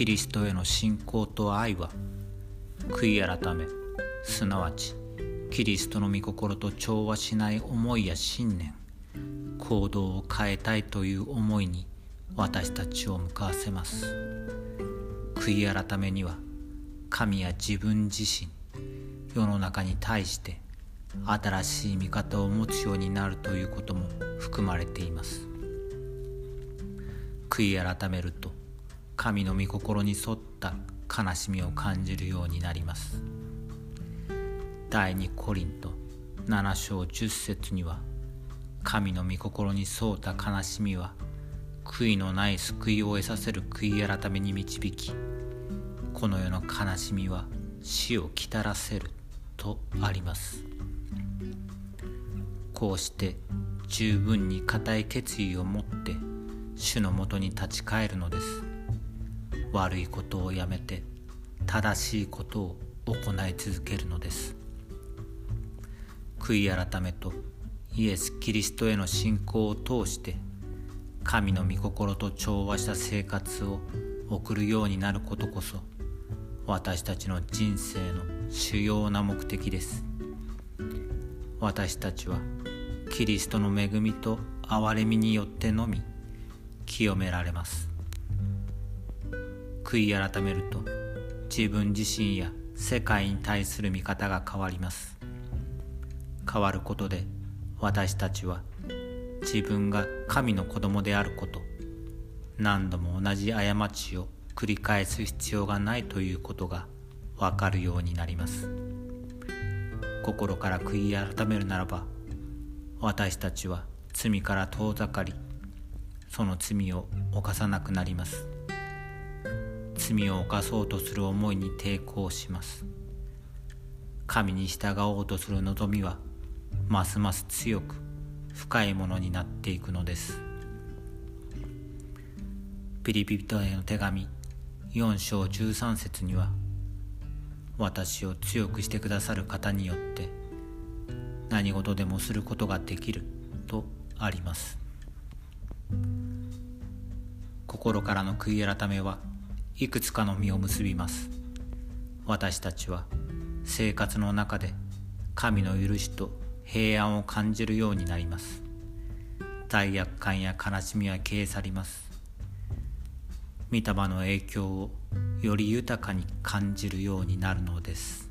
キリストへの信仰と愛は悔い改めすなわちキリストの御心と調和しない思いや信念行動を変えたいという思いに私たちを向かわせます。悔い改めには神や自分自身世の中に対して新しい見方を持つようになるということも含まれています。悔い改めると神の御心に沿った悲しみを感じるようになります。第2コリント7章10節には神の御心に沿った悲しみは悔いのない救いを得させる悔い改めに導きこの世の悲しみは死をきたらせるとあります。こうして十分に固い決意を持って主のもとに立ち返るのです。悪いことをやめて正しいことを行い続けるのです。悔い改めとイエス・キリストへの信仰を通して神の御心と調和した生活を送るようになることこそ私たちの人生の主要な目的です。私たちはキリストの恵みと憐れみによってのみ清められます。悔い改めると自分自身や世界に対する見方が変わります。変わることで私たちは自分が神の子供であること何度も同じ過ちを繰り返す必要がないということがわかるようになります。心から悔い改めるならば私たちは罪から遠ざかりその罪を犯さなくなります。罪を犯そうとする思いに抵抗します。神に従おうとする望みはますます強く深いものになっていくのです。ピリピ人への手紙4章13節には私を強くしてくださる方によって何事でもすることができるとあります。心からの悔い改めはいくつかの実を結びます。私たちは生活の中で神の許しと平安を感じるようになります。罪悪感や悲しみは消え去ります。御霊の影響をより豊かに感じるようになるのです。